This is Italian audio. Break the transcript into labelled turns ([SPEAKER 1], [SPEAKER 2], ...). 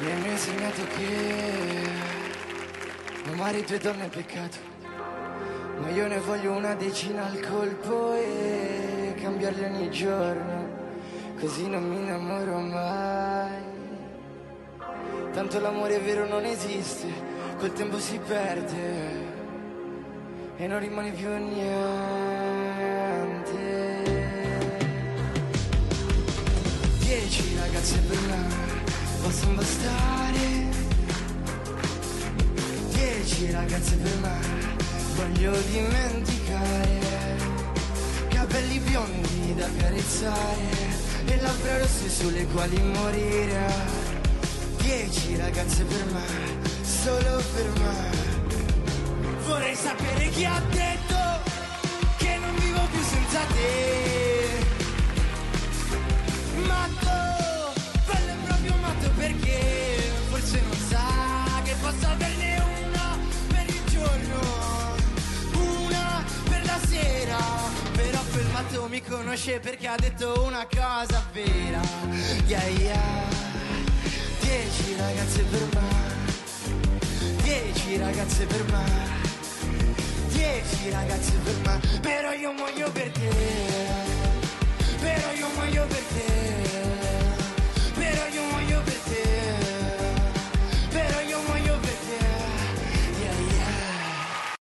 [SPEAKER 1] Mi hanno insegnato che amare due donne è peccato, ma io ne voglio una decina al colpo e cambiarle ogni giorno, così non mi innamoro mai. Tanto l'amore vero non esiste, col tempo si perde e non rimane più niente. Dieci ragazze per me possono bastare. Dieci ragazze per me voglio dimenticare. Capelli biondi da carezzare e labbra rosse sulle quali morire. Dieci ragazze per me, solo per me. Vorrei sapere chi ha detto mi conosce perché ha detto una cosa vera. Yeah, yeah. Dieci ragazze per me, dieci ragazze per me, dieci ragazze per me, però io muoio per.